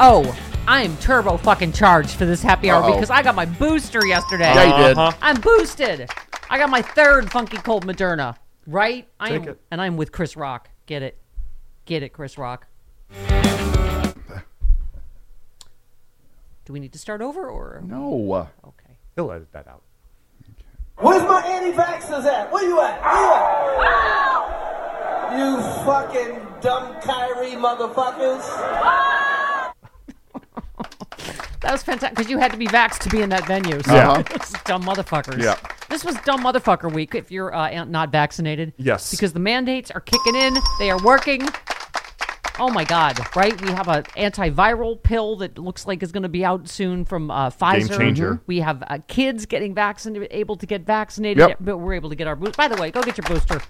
Oh, I am turbo fucking charged for this happy hour Uh-oh. because I got my booster yesterday. Yeah, you did. Uh-huh. I'm boosted. I got my third funky cold Moderna. Right? I Take am, it. and I'm with Chris Rock. Get it? Get it, Chris Rock. Do we need to start over or No. okay? He'll edit that out. Where's my anti-vaxxers at? Where you at? Where you at? You fucking dumb Kyrie motherfuckers. That was fantastic because you had to be vaxxed to be in that venue. So Yeah. Dumb motherfuckers. Yeah. This was dumb motherfucker week if you're uh, not vaccinated. Yes. Because the mandates are kicking in. They are working. Oh my God! Right? We have an antiviral pill that looks like is going to be out soon from uh, Pfizer. changer. We have uh, kids getting vaccinated, able to get vaccinated, Yep. but we're able to get our boost. By the way, go get your booster.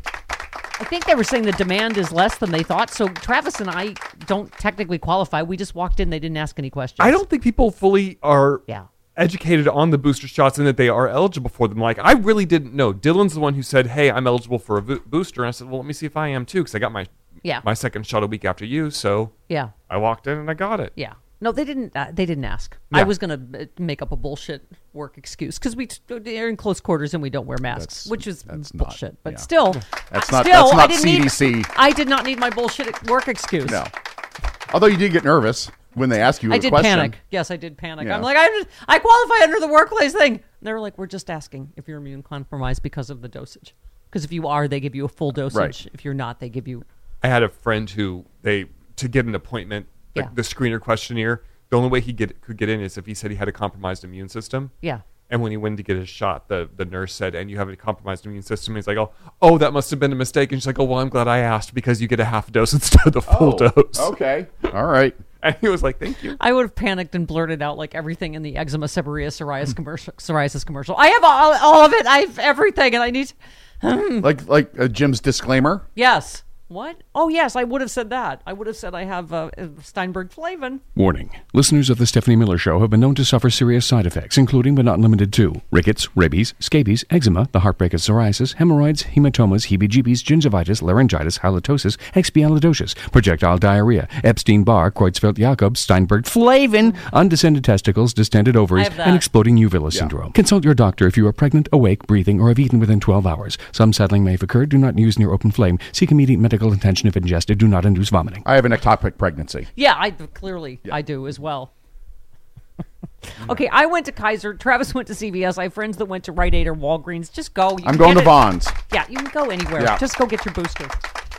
I think they were saying the demand is less than they thought. So Travis and I don't technically qualify. We just walked in. They didn't ask any questions. I don't think people fully are Yeah. educated on the booster shots and that they are eligible for them. Like, I really didn't know. Dylan's the one who said, "Hey, I'm eligible for a bo- booster." And I said, "Well, let me see if I am too, because I got my Yeah. my second shot a week after you." So Yeah. I walked in and I got it. Yeah. No, they didn't. Uh, they didn't ask. I was gonna uh, make up a bullshit work excuse because we t- are in close quarters and we don't wear masks, That's- which is that's not- bullshit. but yeah. still, That's uh, not- Still, that's I not didn't need- CDC. I did not need my bullshit work excuse. No. Although you did get nervous when they asked you I a did question. panic. Yes, I did panic. Yeah. I'm like, I just, I qualify under the workplace thing. And they were like, we're just asking if you're immune compromised because of the dosage. Because if you are, they give you a full dosage. Right. If you're not, they give you. I had a friend who they to get an appointment, the, Yeah. the screener questionnaire. The only way he get, could get in is if he said he had a compromised immune system. Yeah. And when he went to get his shot, the, the nurse said, "And you have a compromised immune system." And He's like, "Oh, oh, that must have been a mistake." And she's like, "Oh, well, I'm glad I asked because you get a half dose instead of the full Oh, dose." Okay. All right. And he was like, "Thank you." I would have panicked and blurted out like everything in the eczema, seborrhea, psoriasis commercial. Psoriasis commercial. I have all, all of it. I have everything, and I need. Like like uh, Jim's disclaimer. Yes. What? Oh, yes. I would have said that. I would have said I have uh, Steinberg Flavin. Warning. Listeners of The Stephanie Miller Show have been known to suffer serious side effects, including but not limited to rickets, rabies, scabies, eczema, the heartbreak of psoriasis, hemorrhoids, hematomas, heebie-jeebies, gingivitis, laryngitis, halitosis, expialidocious, projectile diarrhea, Epstein-Barr, Creutzfeldt-Jakob, Steinberg-Flavin, undescended testicles, distended ovaries, and exploding uvula syndrome. Consult your doctor if you are pregnant, awake, breathing, or have eaten within 12 hours. Some settling may have occurred. Do not use near open flame. Seek immediate medical attention if ingested. Do not induce vomiting. I have an ectopic pregnancy. Yeah, I clearly I do as well. okay, I went to Kaiser. Travis went to CVS. I have friends that went to Rite Aid or Walgreens. Just go. You I'm can going get to it. Bonds. Yeah, you can go anywhere. Yeah. Just go get your booster.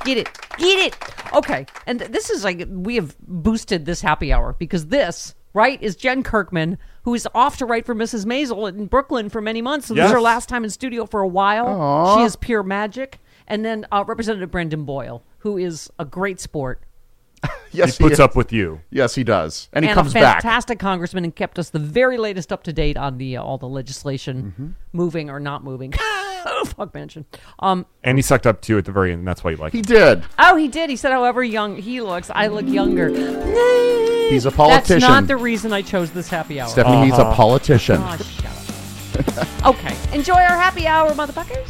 Get it. Get it. Okay. And th- this is like we have boosted this happy hour because this, right, is Jen Kirkman, who is off to write for Mrs. Maisel in Brooklyn for many months. So this is her last time in studio for a while. She is pure magic. And then uh, Representative Brendan Boyle, who is a great sport Yes, he puts is. up with you. Yes, he does, and he and comes a back. fantastic congressman and kept us the very latest up to date on the uh, all the legislation Mm-hmm. moving or not moving. Fuck mention. Um, And he sucked up too at the very end. And that's why you like He him. did. Oh, he did. He said, however young he looks, I look younger. He's a politician. That's not the reason I chose this happy hour. Stephanie, he's a politician. Oh, shut up. okay. Enjoy our happy hour, motherfuckers.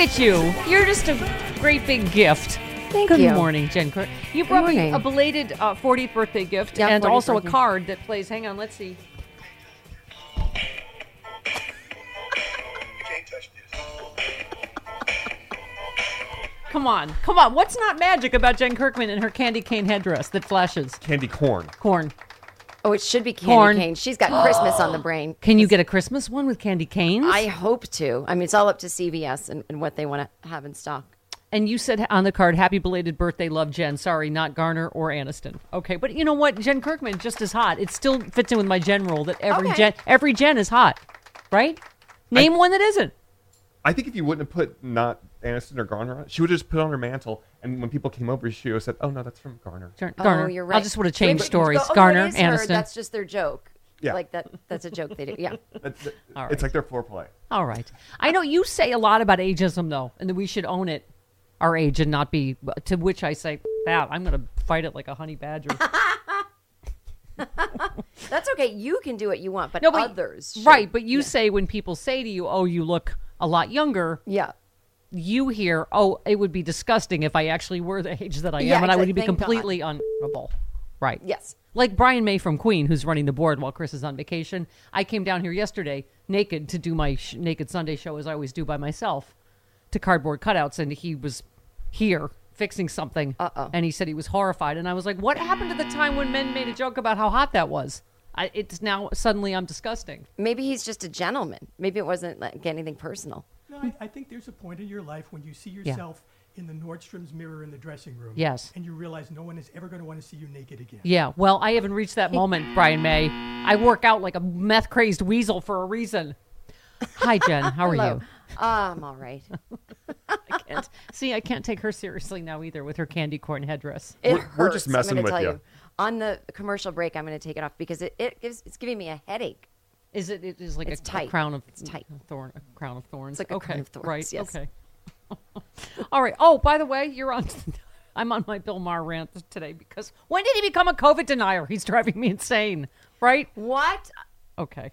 at you. You're just a great big gift. Thank Good you. morning, Jen. Cur- You brought me a belated uh, 40th birthday gift Yeah, and 40th also a card that plays. Hang on, let's see. Come on, come on. What's not magic about Jen Kirkman and her candy cane headdress that flashes? Candy corn. Corn. Oh, it should be candy Corn. cane. She's got Christmas on the brain. Can you get a Christmas one with candy canes? I hope to. I mean, it's all up to CVS and, and what they want to have in stock. And you said on the card, "Happy belated birthday, love Jen." Sorry, not Garner or Aniston. Okay, but you know what? Jen Kirkman just as hot. It still fits in with my Jen rule that every Okay. Jen, every Jen is hot, right? Name one that isn't. I think if you wouldn't have put not Aniston or Garner on it, she would have just put on her mantle. And when people came over, she would have said, "Oh no, that's from Garner." Oh, Garner. Oh, you're right. I just would have Wait, changed but- stories. oh, no, Garner, it is her. Aniston. That's just their joke. Yeah. Like that. That's a joke they do. Yeah. That- that- All It's like their foreplay. All right. I know you say a lot about ageism though, and that we should own it, our age, and not be. To which I say, that I'm going to fight it like a honey badger. That's okay. You can do what you want, but, No, but others. should. right? But you say when people say to you, "Oh, you look a lot younger," Yeah. You hear, "Oh, it would be disgusting if I actually were the age that I am, Yeah, and I would be Thank God. completely unhonorable." Right. Yes. Like Brian May from Queen, who's running the board while Chris is on vacation. I came down here yesterday naked to do my sh- Naked Sunday show, as I always do by myself, to cardboard cutouts, and he was here fixing something. Uh-oh. And he said he was horrified, and I was like, "What happened to the time when men made a joke about how hot that was?" I, it's now suddenly I'm disgusting. Maybe he's just a gentleman. Maybe it wasn't like anything personal. No, hmm. I, I think there's a point in your life when you see yourself in the Nordstrom's mirror in the dressing room. Yes. And you realize no one is ever going to want to see you naked again. Yeah, well, I haven't reached that moment, Brian May. I work out like a meth crazed weasel for a reason. Hi, Jen. How are Hello. you? I'm all right. I can't see. I can't take her seriously now either with her candy corn headdress. It We're- we're just hurts, I'm messing gonna with tell you. On the commercial break, I'm going to take it off because it, it gives, it's giving me a headache. Is it? It is like It's a, a crown of It's tight. thorn, a crown of thorns. It's like a okay, crown of thorns, right? yes. Okay. All right. Oh, by the way, you're on. I'm on my Bill Maher rant today because when did he become a COVID denier? He's driving me insane. Right? What? Okay.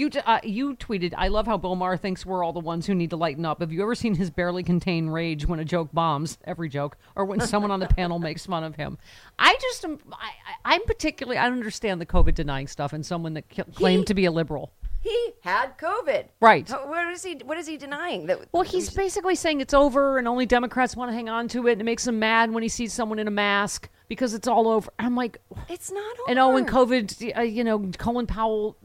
You t- uh, you tweeted, I love how Bill Maher thinks we're all the ones who need to lighten up. Have you ever seen his barely contained rage when a joke bombs, every joke, or when someone on the panel makes fun of him? I just am, I, I'm particularly, I don't understand the COVID denying stuff and someone that c- claimed to be a liberal. He had COVID. Right. How- What is he? What is he denying? That Well, he's basically saying it's over and only Democrats want to hang on to it and it makes him mad when he sees someone in a mask because it's all over. I'm like, it's not over. and oh, and COVID, uh, you know, Colin Powell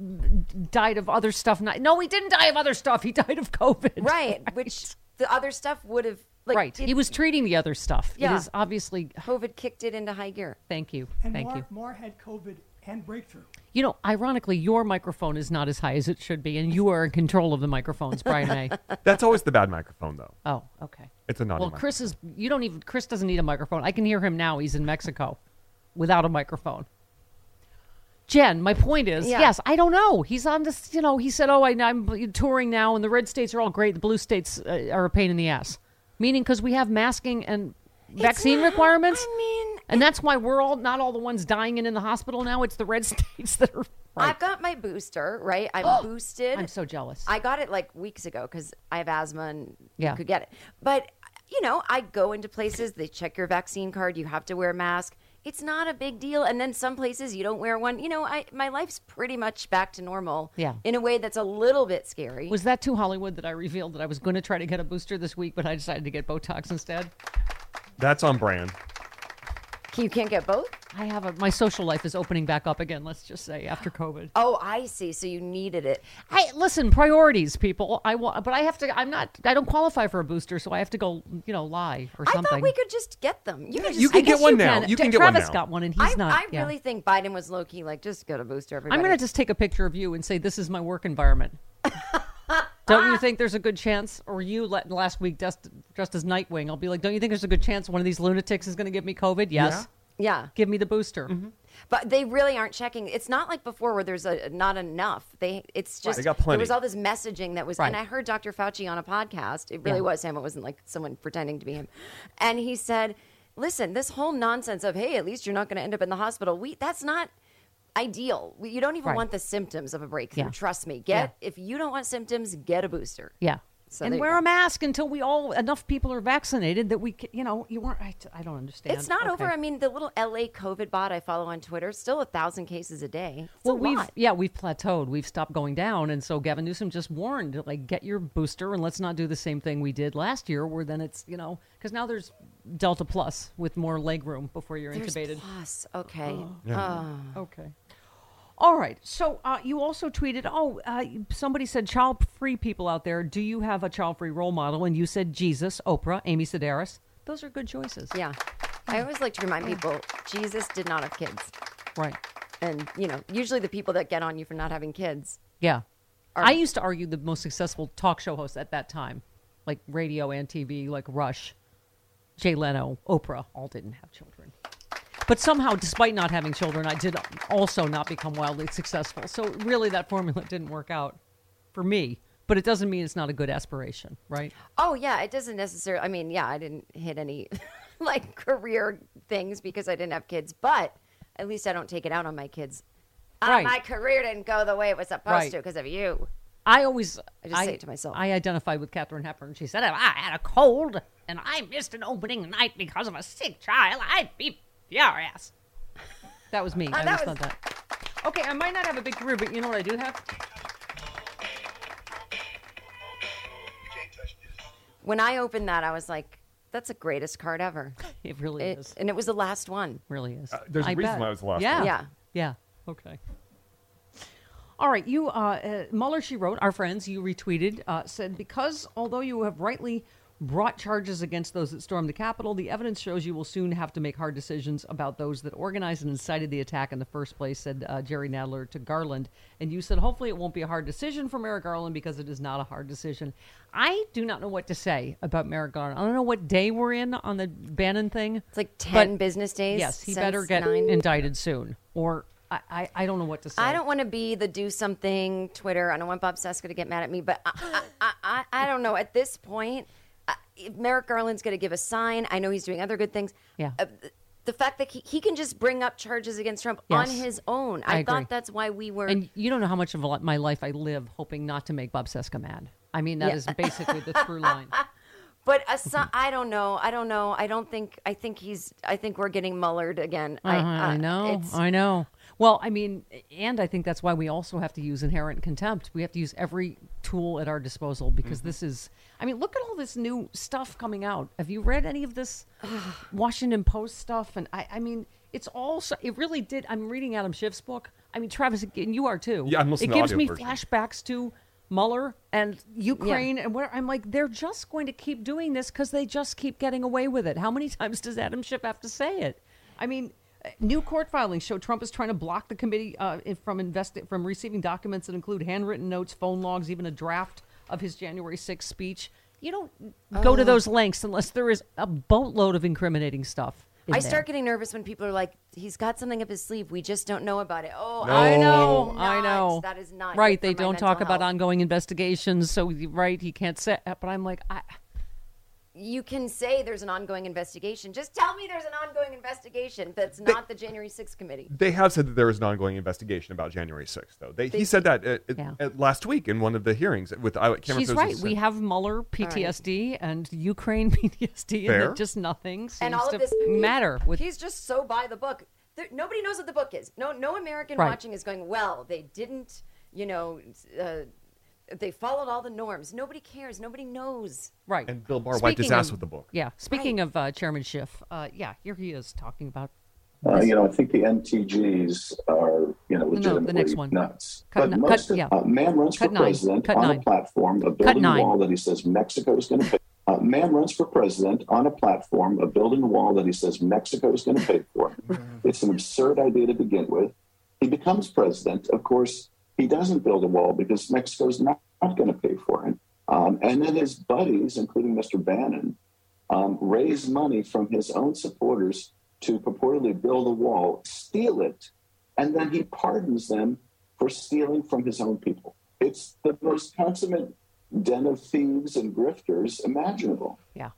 died of other stuff. Not, no, he didn't die of other stuff. He died of COVID. right? Which the other stuff would have like right. it- He was treating the other stuff. It Yeah. is obviously. COVID kicked it into high gear. Thank you. And Thank Maher, you. Maher had COVID and breakthrough. You know, ironically, your microphone is not as high as it should be, and you are in control of the microphones, Brian May. That's always the bad microphone, though. Oh, okay. It's a naughty Well, Chris is. You don't even. Chris doesn't need a microphone. I can hear him now. He's in Mexico, without a microphone. Jen, my point is, Yeah. yes, I don't know. He's on this. You know, he said, "Oh, I, I'm touring now, and the red states are all great. The blue states uh, are a pain in the ass." Meaning, because we have masking and vaccine not- requirements. I mean, and that's why we're all not all the ones dying and in the hospital now. It's the red states that are. Right. I've got my booster. Right, I'm boosted. I'm so jealous. I got it like weeks ago because I have asthma and Yeah. could get it. But you know, I go into places, they check your vaccine card, you have to wear a mask. It's not a big deal. And then some places you don't wear one. You know, I my life's pretty much back to normal. Yeah. In a way that's a little bit scary. Was that too Hollywood that I revealed that I was going to try to get a booster this week, but I decided to get Botox instead? That's on brand. you can't get both? I have a my social life is opening back up again. Let's just say after COVID. Oh, I see. So you needed it. Hey, listen, priorities, people. I want, but I have to. I'm not. I don't qualify for a booster, so I have to go. You know, lie or something. I thought we could just get them. You could just you can get one you now. can. You can Tra- get one Travis now. got one, and he's I, not. I yeah. really think Biden was low key like just get a booster. Everybody. I'm going to just take a picture of you and say this is my work environment. Don't you ah. think there's a good chance, or you let last week just just as Nightwing? I'll be like, don't you think there's a good chance one of these lunatics is going to give me COVID? Yes. Yeah. Give me the booster. Mm-hmm. But they really aren't checking. It's not like before where there's a not enough. They it's just They got plenty. there was all this messaging that was Right. and I heard Dr. Fauci on a podcast. It really Yeah. was him. It wasn't like someone pretending to be him. And he said, "Listen, this whole nonsense of hey, at least you're not going to end up in the hospital. We that's not ideal. You don't even Right. want the symptoms of a breakthrough. Yeah. Trust me. Get if you don't want symptoms, get a booster. Yeah. So and wear go. a mask until we all enough people are vaccinated that we, can, you know, you weren't. I, I don't understand. It's not Okay. over. I mean, the little LA COVID bot I follow on Twitter, still a thousand cases a day. It's well, a we've lot. yeah, we've plateaued. We've stopped going down, and so Gavin Newsom just warned, like, get your booster, and let's not do the same thing we did last year, where then it's you know, because now there's Delta Plus with more leg room before you're There's intubated. plus. Okay. Oh. Oh. Yeah. Okay. All right. So uh, you also tweeted, oh, uh, somebody said child-free people out there. Do you have a child-free role model? And you said Jesus, Oprah, Amy Sedaris. Those are good choices. Yeah. I always like to remind people Jesus did not have kids. Right. And, you know, usually the people that get on you for not having kids. Yeah. Are- I used to argue the most successful talk show hosts at that time, like radio and TV, like Rush, Jay Leno, Oprah, all didn't have children. But somehow, despite not having children, I did also not become wildly successful. So really, that formula didn't work out for me. But it doesn't mean it's not a good aspiration, right? Oh, yeah. It doesn't necessarily, I mean, yeah, I didn't hit any like career things because I didn't have kids, but at least I don't take it out on my kids. Ah, Right. my career didn't go the way it was supposed Right. to because of you. I always I just say it to myself. I identified with Katharine Hepburn. She said, "If I had a cold and I missed an opening night because of a sick child, I'd be furious." That was me. Ah, I that always was- thought that. Okay, I might not have a big career, but you know what I do have? When I opened that, I was like, that's the greatest card ever. It really It- is. And it was the last one. Really is. Uh, there's a I reason bet. why it was the last yeah. one. Yeah. Yeah. Okay. All right, you uh, uh, Mueller. She wrote, our friends. You retweeted, uh, said because although you have rightly brought charges against those that stormed the Capitol, the evidence shows you will soon have to make hard decisions about those that organized and incited the attack in the first place. Said uh, Jerry Nadler to Garland, and you said hopefully it won't be a hard decision for Merrick Garland because it is not a hard decision. I do not know what to say about Merrick Garland. I don't know what day we're in on the Bannon thing. It's like 10 business days. Yes, he better get nine. indicted soon, or I, I, I don't know what to say. I don't want to be the do something Twitter. I don't want Bob Cesca to get mad at me, but I, I, I, I, don't know. At this point, Merrick Garland's going to give a sign. I know he's doing other good things. Yeah. Uh, the fact that he, he can just bring up charges against Trump on his own. I I, agree. thought that's why we were. And you don't know how much of my life I live hoping not to make Bob Cesca mad. I mean, that Yeah. is basically the through line. but I don't know. I don't know. I don't think. I think he's. I think we're getting mullered again. Uh-huh, I, I, know. I know. Well, I mean, and I think that's why we also have to use inherent contempt. We have to use every tool at our disposal because Mm-hmm. this is. I mean, look at all this new stuff coming out. Have you read any of this Washington Post stuff? And I, I mean, it's all. It really did. I'm reading Adam Schiff's book. I mean, Travis, and you are too. Yeah, I'm listening It gives me version. flashbacks to Mueller and Ukraine, and where I'm like, they're just going to keep doing this because they just keep getting away with it. How many times does Adam Schiff have to say it? I mean, new court filings show Trump is trying to block the committee uh, from investi- from receiving documents that include handwritten notes, phone logs, even a draft of his January 6th speech. You don't go to Oh. those lengths unless there is a boatload of incriminating stuff. in I there. start getting nervous when people are like, "He's got something up his sleeve. We just don't know about it." Oh, I know, not- I know. That is not right. They don't mental talk about ongoing investigations, so right, he can't say. But I'm like, I, you can say there's an ongoing investigation. Just tell me there's an ongoing investigation that's not the January 6th committee. They have said that there is an ongoing investigation about January 6th, though. They, he said that uh, uh, Yeah. uh, last week in one of the hearings with I can't she's remember if it right. We have Mueller PTSD and Ukraine PTSD, Fair. and just nothing seems and all to of this matter. With he's just so by the book. There, nobody knows what the book is. No, no American Right. watching is going. Well, they didn't. You know, uh, they followed all the norms. Nobody cares. Nobody knows. right. And Bill Barr wiped his ass of- with the book. Yeah. Speaking of uh, Chairman Schiff, uh, yeah, here he is talking about. Uh, you know, I think the MTGs are, you know, legitimately No, the legitimately next one. nuts. Cut but ni- most cut- of, yeah. uh, man runs Cut for nine. president Cut on nine. a platform of Cut building a nine. wall that he says Mexico is going to pay. Uh, man runs for president on a platform of building a wall that he says Mexico is going to pay for. it's an absurd idea to begin with. He becomes president. Of course, he doesn't build a wall because Mexico's not not going to pay for it. Um, and then his buddies, including Mr. Bannon, um, raise money from his own supporters to purportedly build a wall, steal it, and then he pardons them for stealing from his own people. It's the most consummate den of thieves and grifters imaginable. Yeah.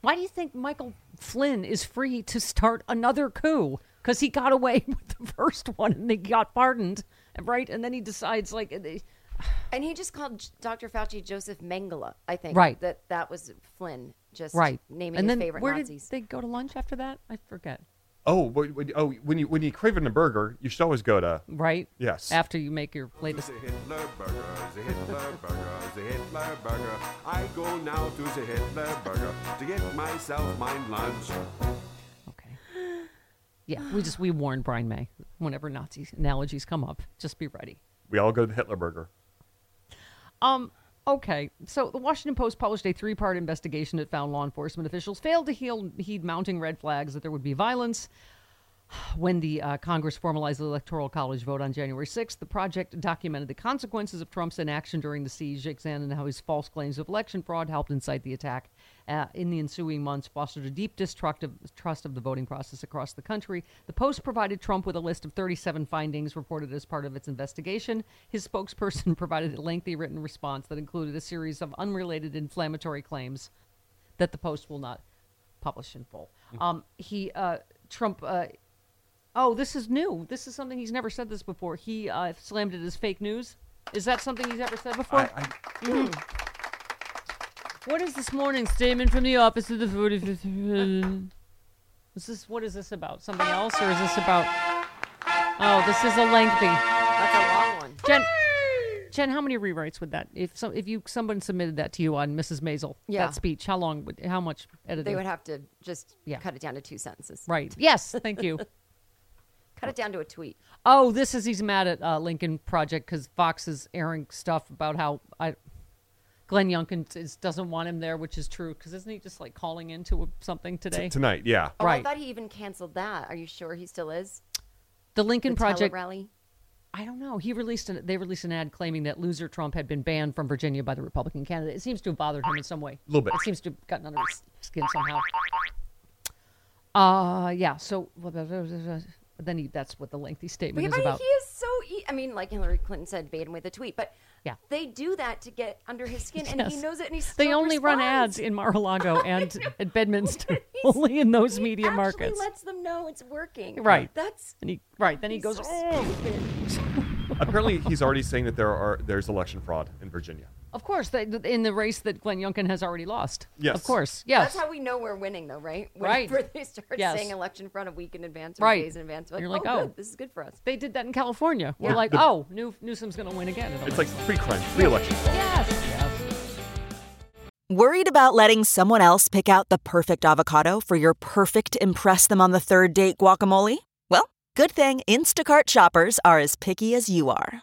Why do you think Michael Flynn is free to start another coup? Because he got away with the first one and they got pardoned, right? And then he decides, like, they- And he just called Dr. Fauci Joseph Mengele, I think. Right. That that was Flynn just right. naming and his then favorite where Nazis. did they go to lunch after that? I forget. Oh, when, when- oh, when you when you craving a burger, you should always go to Right? Yes. After you make your latest. Hitler burger, the Hitler burger, the Hitler burger. I go now to the Hitler burger to get myself my lunch. Yeah, we just we warn Brian May whenever Nazi analogies come up. Just be ready. we all go to the Hitler Burger. Um. Okay, so the Washington Post published a three-part investigation that found law enforcement officials failed to heal, heed mounting red flags that there would be violence when the uh, Congress formalized the Electoral College vote on January 6th. The project documented the consequences of Trump's inaction during the siege, examined how his false claims of election fraud helped incite the attack. Uh, in the ensuing months, fostered a deep distrust of, trust of the voting process across the country. The Post provided Trump with a list of 37 findings reported as part of its investigation. His spokesperson provided a lengthy written response that included a series of unrelated inflammatory claims that the Post will not publish in full. Um, he uh, Trump. Uh, oh, this is new. This is something he's never said this before. He uh, slammed it as fake news. Is that something he's ever said before? Mhm. What is this morning's statement from the office of the 45th? Is this what is this about? Something else, or is this about? Oh, this is a lengthy. That's a long one. Jen, Jen, how many rewrites would that? If so, if you someone submitted that to you on Mrs. Maisel, Yeah. that speech, how long would? How much editing? They would have to just Yeah. cut it down to two sentences. Right. Yes. Thank you. Cut it down to a tweet. Oh, this is he's mad at uh, Lincoln Project because Fox is airing stuff about how I, Glenn Youngkin is, doesn't want him there, which is true. Because isn't he just like calling into a, something today? tonight, yeah. Oh, right. I thought he even canceled that. Are you sure he still is? the Lincoln the Project. rally. I don't know. He released an, they released an ad claiming that loser Trump had been banned from Virginia by the Republican candidate. It seems to have bothered him in some way. A little bit. It seems to have gotten under his skin somehow. Uh yeah. So then he, that's what the lengthy statement But is but about. he is so. E- I mean, like Hillary Clinton said, bait him with a tweet. But Yeah. they do that to get under his skin, and he knows it. And he's They only run ads in Mar-a-Lago and at Bedminster, only in those media Actually, markets. lets them know it's working. Right. That's And he right then he goes. so "Oh." Apparently, he's already saying that there are there's election fraud in Virginia. Of course, they, in the race that Glenn Youngkin has already lost. Yes. Of course. Yes. That's how we know we're winning, though, right? Right. Whenever they start Yes. saying election front a week in advance or Right. days in advance. You're oh, like, oh. good, this is good for us. They did that in California. We're like, The- oh, New, Newsom's going to win again. in It's like election. pre-crime, pre-election fraud. Yes. Worried about letting someone else pick out the perfect avocado for your perfect Impress Them on the Third Date guacamole? Well, good thing Instacart shoppers are as picky as you are.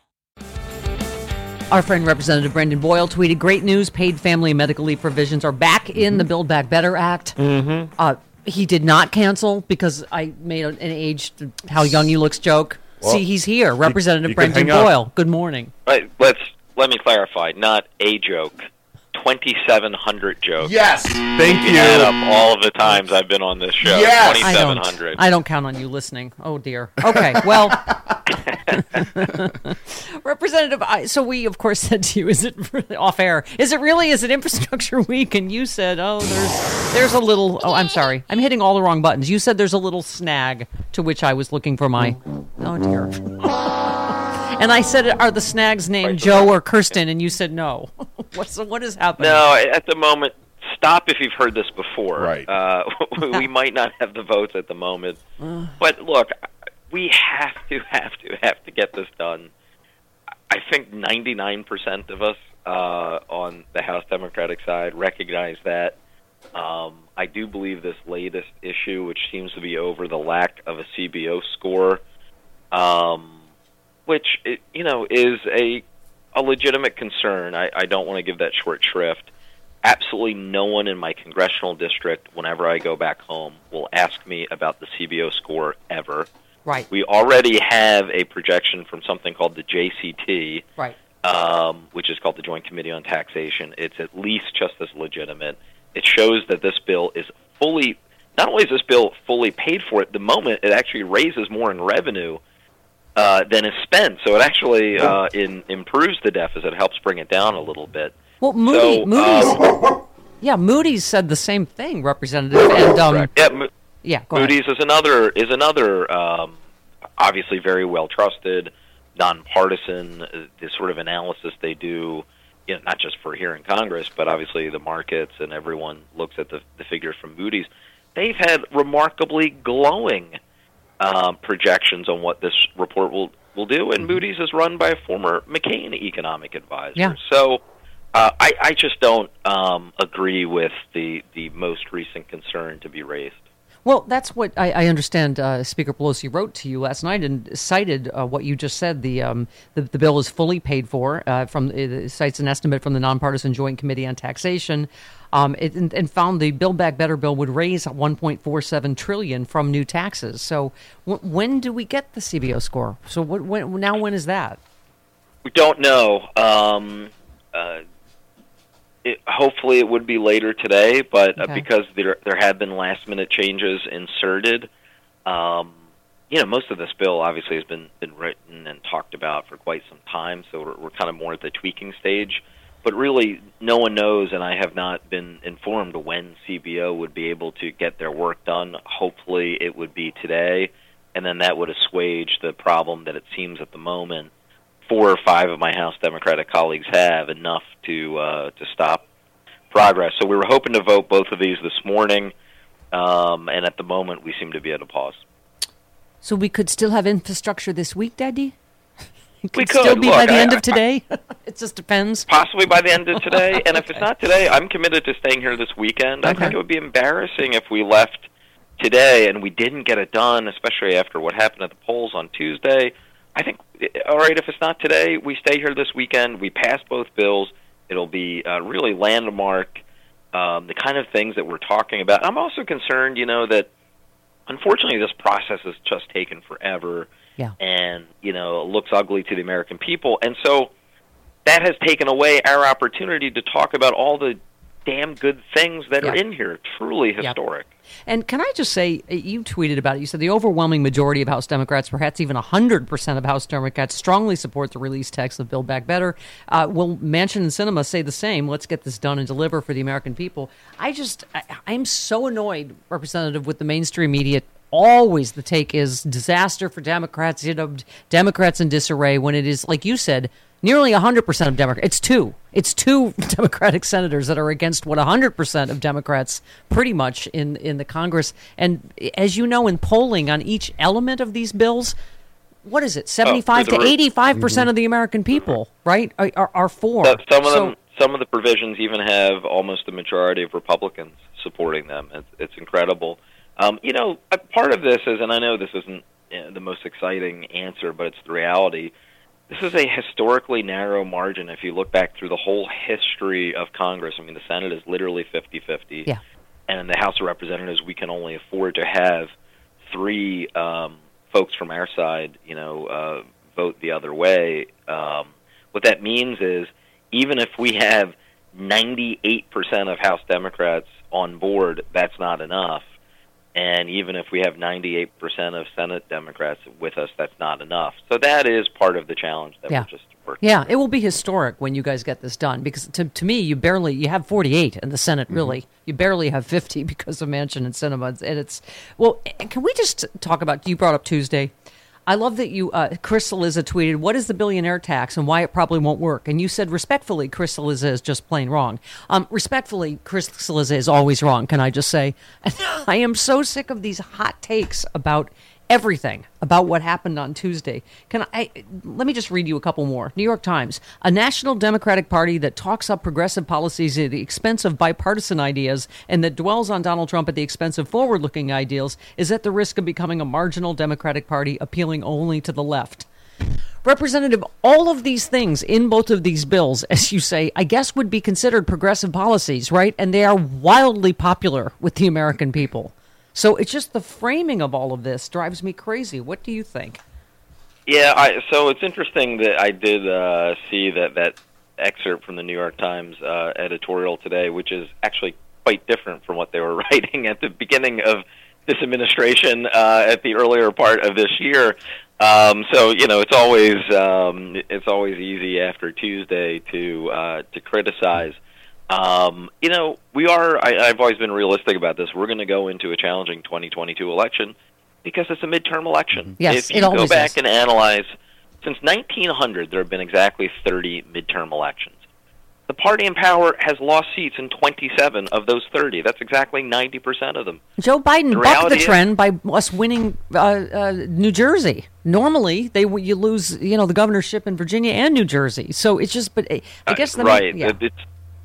Our friend Representative Brendan Boyle tweeted, "Great news! Paid family and medical leave provisions are back in the Build Back Better Act." Mm-hmm. Uh, he did not cancel because I made an age how young you looks joke. Well, See, he's here, Representative you can Brendan hang up. Boyle. Good morning. Right, let's let me clarify. Not a joke. Twenty-seven hundred jokes. Yes, thank you. you. Add up all of the times I've been on this show. Yes. I don't. I don't count on you listening. Oh dear. Okay. Well, Representative. I, so we, of course, said to you, "Is it really off air? Is it really? Is it Infrastructure Week?" And you said, "Oh, there's there's a little. Oh, I'm sorry. I'm hitting all the wrong buttons." You said there's a little snag. To which I was looking for my. Oh dear. And I said, "Are the snags named Joe or Kirsten?" And you said, "No." What's what is happening? No, at the moment. Stop if you've heard this before. Right. Uh, we might not have the votes at the moment, but look, we have to, have to, have to get this done. I think 99% of us uh, on the House Democratic side recognize that Um, I do believe this latest issue, which seems to be over the lack of a CBO score, um, which you know is a a legitimate concern. I, I don't want to give that short shrift. Absolutely no one in my congressional district, whenever I go back home, will ask me about the CBO score ever. Right. We already have a projection from something called the JCT, Right. um, which is called the Joint Committee on Taxation. It's at least just as legitimate. It shows that this bill is fully, not only is this bill fully paid for at the moment, it actually raises more in revenue uh, than is spent. So it actually uh, in, improves the deficit, helps bring it down a little bit. Well, Moody, So, Moody's, um, yeah, Moody's said the same thing, Representative. And um, Yeah, Mo- yeah, go ahead. Moody's is another is another um, obviously very well trusted, nonpartisan. Uh, the sort of analysis they do, you know, not just for here in Congress, but obviously the markets and everyone looks at the, the figures from Moody's. They've had remarkably glowing um, projections on what this report will will do, and Moody's is run by a former McCain economic advisor. Yeah. So. Uh, I, I just don't um, agree with the, the most recent concern to be raised. Well, that's what I, I understand. Uh, Speaker Pelosi wrote to you last night and cited uh, what you just said. The, um, the the bill is fully paid for. Uh, from it cites an estimate from the nonpartisan Joint Committee on Taxation, um, it, and, and found the Build Back Better bill would raise 1.47 trillion from new taxes. So, w- when do we get the CBO score? So, what, when, now when is that? We don't know. Um, uh, it, hopefully, it would be later today, but uh, because there there have been last minute changes inserted, um, you know, most of this bill obviously has been been written and talked about for quite some time. So we're, we're kind of more at the tweaking stage. But really, no one knows, and I have not been informed when CBO would be able to get their work done. Hopefully, it would be today, and then that would assuage the problem that it seems at the moment four or five of my House Democratic colleagues have enough to uh, to stop progress. So we were hoping to vote both of these this morning, um, and at the moment we seem to be at a pause. So we could still have infrastructure this week, Daddy. It We could still be Look, by the I- end I- of today. it just depends. Possibly by the end of today, and if it's not today, I'm committed to staying here this weekend. I think it would be embarrassing if we left today and we didn't get it done, especially after what happened at the polls on Tuesday. I think, all right, if it's not today, we stay here this weekend. We pass both bills. It'll be uh, really landmark, um, the kind of things that we're talking about. I'm also concerned, you know, that unfortunately this process has just taken forever Yeah. and you know it looks ugly to the American people, and so that has taken away our opportunity to talk about all the damn good things that are in here. Truly historic. And can I just say, uh, you tweeted about it. You said the overwhelming majority of House Democrats, perhaps even 100% of House Democrats, strongly support the release text of Build Back Better. Uh, will Manchin and Sinema say the same? Let's get this done and deliver for the American people. I just, I, I'm so annoyed, Representative, with the mainstream media. Always the take is disaster for Democrats, you know, Democrats in disarray, when it is, like you said, nearly 100% of Democrats. It's two. It's two Democratic senators that are against what 100% of Democrats pretty much in, in the Congress. And as you know, in polling on each element of these bills, what is it? 75 through to 85% of the mm-hmm. American people, right, are, are, are for. So- some of So- them, some of the provisions even have almost a majority of Republicans supporting them. It's, it's incredible. Um, you know, a part of this is, and I know this isn't uh, the most exciting answer, but it's the reality. This is a historically narrow margin if you look back through the whole history of Congress. I mean, the Senate is literally 50 50. Yeah. And in the House of Representatives, we can only afford to have three um, folks from our side, you know, uh, vote the other way. Um, what that means is even if we have 98% of House Democrats on board, that's not enough. And even if we have 98% of Senate Democrats with us, that's not enough. So that is part of the challenge that Yeah. we're just working. Yeah, it will be historic when you guys get this done because to, to me, you barely you have 48 in the Senate. Mm-hmm. Really, you barely have 50 because of Manchin and Sinema, and it's well. Can we just talk about? You brought up Tuesday. I love that you, uh, Chris Cillizza tweeted, "What is the billionaire tax and why it probably won't work?" And you said respectfully, Chris Cillizza is just plain wrong. Um, respectfully, Chris Cillizza is always wrong. Can I just say? I am so sick of these hot takes about everything about what happened on Tuesday. Can I let me just read you a couple more. New York Times: A national Democratic Party that talks up progressive policies at the expense of bipartisan ideas and that dwells on Donald Trump at the expense of forward-looking ideals is at the risk of becoming a marginal Democratic Party appealing only to the left. Representative, all of these things in both of these bills, as you say, I guess would be considered progressive policies, right? And they are wildly popular with the American people. So it's just the framing of all of this drives me crazy. What do you think? Yeah, I, so it's interesting that I did uh, see that that excerpt from the New York Times uh, editorial today, which is actually quite different from what they were writing at the beginning of this administration uh, at the earlier part of this year. Um, so you know, it's always um, it's always easy after Tuesday to uh, to criticize. Um, you know, we are. I, I've always been realistic about this. We're going to go into a challenging 2022 election because it's a midterm election. Yes, if you go back is. and analyze, since 1900, there have been exactly 30 midterm elections. The party in power has lost seats in 27 of those 30. That's exactly 90% of them. Joe Biden The bucked the is- trend by us winning uh, uh, New Jersey. Normally, they you lose, you know, the governorship in Virginia and New Jersey. So it's just, but uh, I guess the right. yeah. It's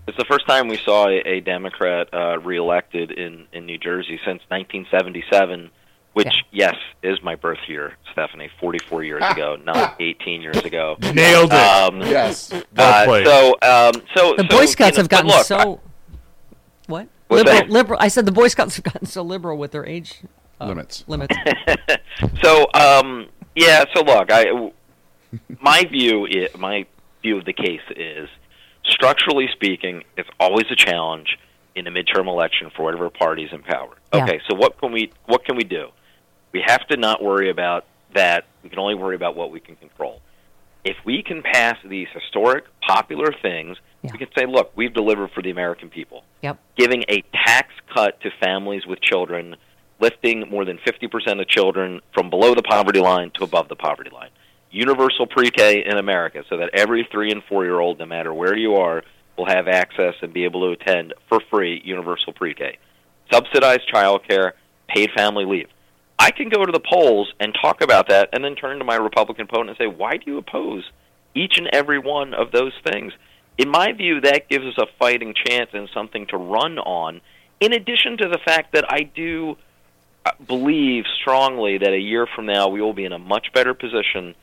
it's the first time we saw a, a Democrat uh, reelected in in New Jersey since 1977, which yes is my birth year, Stephanie. 44 years ago, not 18 years ago. Nailed it. Um, Yes. Well uh, so um, so the so, Boy Scouts you know, have gotten look, so what liberal that? liberal. I said the Boy Scouts have gotten so liberal with their age uh, Limits. Limits. so um yeah so look i my view i my view of the case is structurally speaking it's always a challenge in a midterm election for whatever party is in power Yeah. okay so what can we what can we do we have to not worry about that we can only worry about what we can control if we can pass these historic popular things we can say look we've delivered for the american people Yep. giving a tax cut to families with children, lifting more than 50% of children from below the poverty line to above the poverty line. Universal pre K in America so that every three and four year old, no matter where you are, will have access and be able to attend for free universal pre K. Subsidized childcare, paid family leave. I can go to the polls and talk about that and then turn to my Republican opponent and say, why do you oppose each and every one of those things? In my view, that gives us a fighting chance and something to run on, in addition to the fact that I do uh, believe strongly that a year from now we will be in a much better position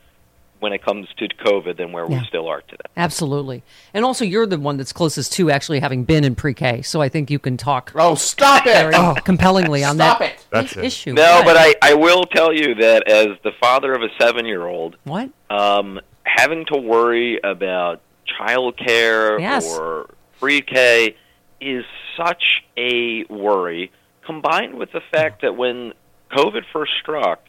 when it comes to COVID than where Yeah. we still are today. Absolutely. And also, you're the one that's closest to actually having been in pre-K, so I think you can talk. Oh, stop it! Very compellingly on Stop that it. That's it. issue. No, Right. but I, I will tell you that as the father of a seven year old, What? um, having to worry about childcare Yes. or pre K is such a worry, combined with the fact that when COVID first struck,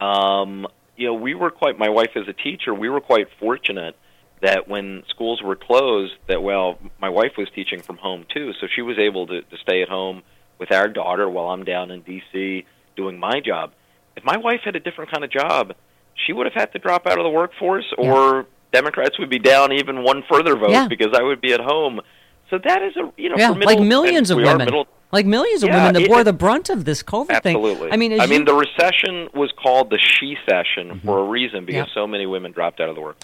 um, you know, we were quite. My wife is a teacher. We were quite fortunate that when schools were closed, that well, my wife was teaching from home too, so she was able to, to stay at home with our daughter while I'm down in D.C. doing my job. If my wife had a different kind of job, she would have had to drop out of the workforce, or Democrats would be down even one further vote Yeah. because I would be at home. So that is a you know yeah, for middle, like millions of women, middle- like millions of Yeah, women that it- bore the brunt of this COVID thing. Absolutely. I mean, I you- mean, the recession was called the she session Mm-hmm. for a reason because Yep. so many women dropped out of the work.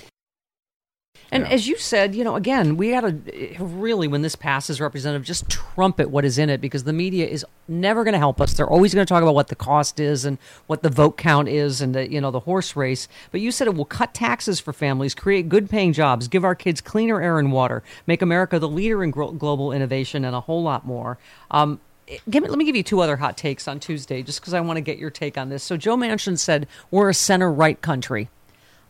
And as you said, you know, again, we got to really, when this passes, Representative, just trumpet what is in it because the media is never going to help us. They're always going to talk about what the cost is and what the vote count is and the, you know, the horse race. But you said it will cut taxes for families, create good paying jobs, give our kids cleaner air and water, make America the leader in gro- global innovation, and a whole lot more. Um, Give me, let me give you two other hot takes on Tuesday, just because I want to get your take on this. So, Joe Manchin said we're a center right country.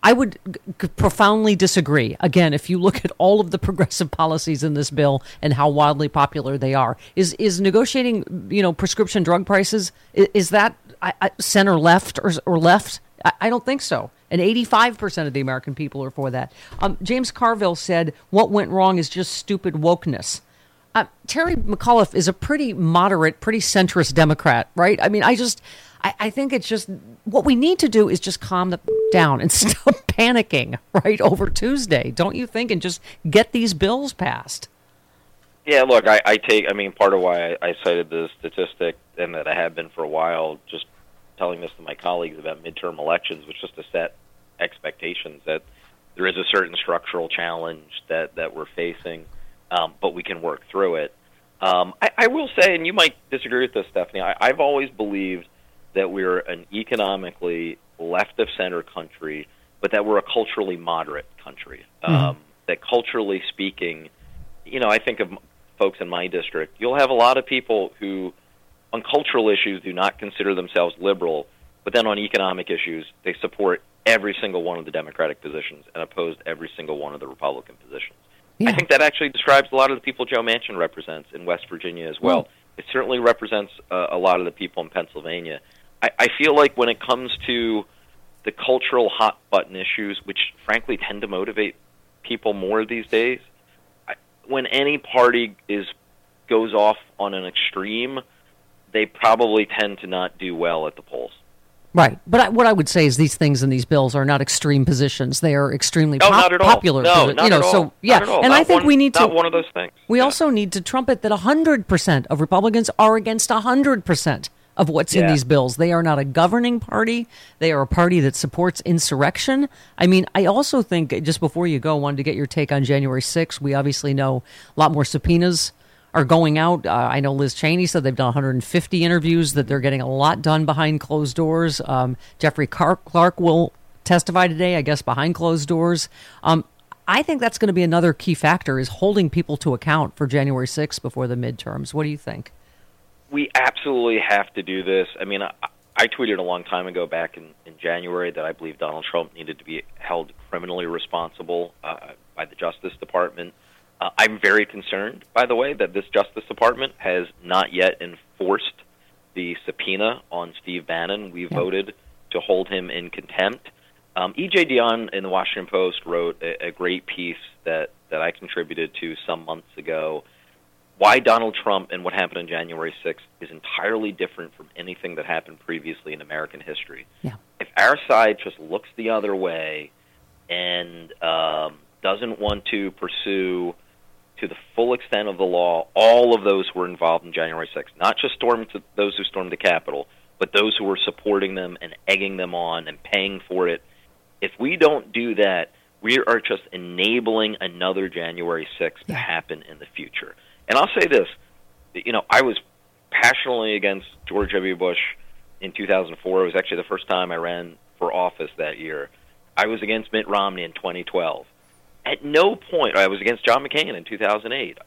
I would g- profoundly disagree. Again, if you look at all of the progressive policies in this bill and how wildly popular they are, is is negotiating, you know, prescription drug prices is, is that I, I, center left or or left? I, I don't think so. And 85% of the American people are for that. Um, James Carville said, "What went wrong is just stupid wokeness." Uh, Terry McAuliffe is a pretty moderate, pretty centrist Democrat, right? I mean, I just, I, I think it's just what we need to do is just calm the down and stop panicking, right, over Tuesday, don't you think? And just get these bills passed. Yeah, look, I, I take. I mean, part of why I, I cited the statistic and that I have been for a while, just telling this to my colleagues about midterm elections was just to set expectations that there is a certain structural challenge that that we're facing, um, but we can work through it. Um, I, I will say, and you might disagree with this, Stephanie. I, I've always believed that we're an economically left of center country, but that we're a culturally moderate country. Um, that culturally speaking, you know, I think of folks in my district. You'll have a lot of people who, on cultural issues, do not consider themselves liberal, but then on economic issues, they support every single one of the Democratic positions and oppose every single one of the Republican positions. I think that actually describes a lot of the people Joe Manchin represents in West Virginia as well. It certainly represents uh, a lot of the people in Pennsylvania. I, I feel like when it comes to the cultural hot button issues, which frankly tend to motivate people more these days, I, when any party is goes off on an extreme, they probably tend to not do well at the polls. Right. But I, what I would say is these things and these bills are not extreme positions. They are extremely No, pop- not at all. popular. No, posi- not you know, at all. so Not yeah. at all. And Not I think one- we need to not one of those things. We also need to trumpet that 100% of Republicans are against 100% of what's in these bills. They are not a governing party. They are a party that supports insurrection. I mean, I also think just before you go, wanted to get your take on January 6th. We obviously know a lot more subpoenas are going out. Uh, I know Liz Cheney said they've done 150 interviews, that they're getting a lot done behind closed doors. Um, Jeffrey Clark will testify today, I guess, behind closed doors. Um, I think that's going to be another key factor is holding people to account for January 6th before the midterms. What do you think? we absolutely have to do this. I mean, I, I tweeted a long time ago back in, in January that I believe Donald Trump needed to be held criminally responsible uh, by the Justice Department. Uh, I'm very concerned, by the way, that this Justice Department has not yet enforced the subpoena on Steve Bannon. We voted to hold him in contempt. Um, E.J. Dionne in the Washington Post wrote a, a great piece that, that I contributed to some months ago why Donald Trump and what happened on January 6th is entirely different from anything that happened previously in American history. Yeah. If our side just looks the other way and um, doesn't want to pursue to the full extent of the law all of those who were involved in January 6th, not just stormed to those who stormed the Capitol, but those who were supporting them and egging them on and paying for it. If we don't do that, we are just enabling another January 6th to happen in the future. And I'll say this, you know, I was passionately against George W. Bush in 2004. It was actually the first time I ran for office that year. I was against Mitt Romney in 2012. At no point, I was against John McCain in 2008.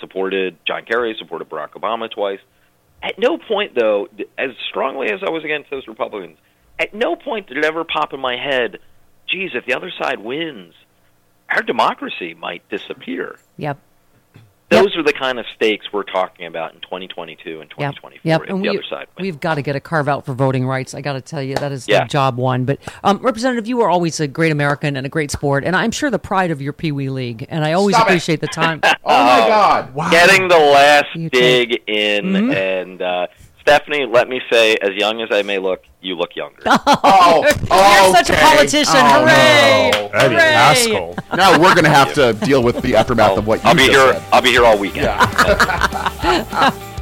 Supported John Kerry, supported Barack Obama twice. At no point, though, as strongly as I was against those Republicans, at no point did it ever pop in my head, geez, if the other side wins, our democracy might disappear. Yep. Those are the kind of stakes we're talking about in 2022 and 2024 Yep. if And the we, other side we've got to get a carve out for voting rights. I got to tell you, that is Yeah. uh, job one. But um, Representative, you are always a great American and a great sport, and I'm sure the pride of your Pee Wee League. And I always Stop it. appreciate the time. Oh my God! Getting the last You dig in, Mhm. and uh, Stephanie, let me say, as young as I may look, you look younger. Oh, oh You're such a politician. Oh, Hooray! No. Eddie Hooray! Haskell. Now we're going to have to deal with the aftermath of what you I'll be just here. said. I'll be here all weekend.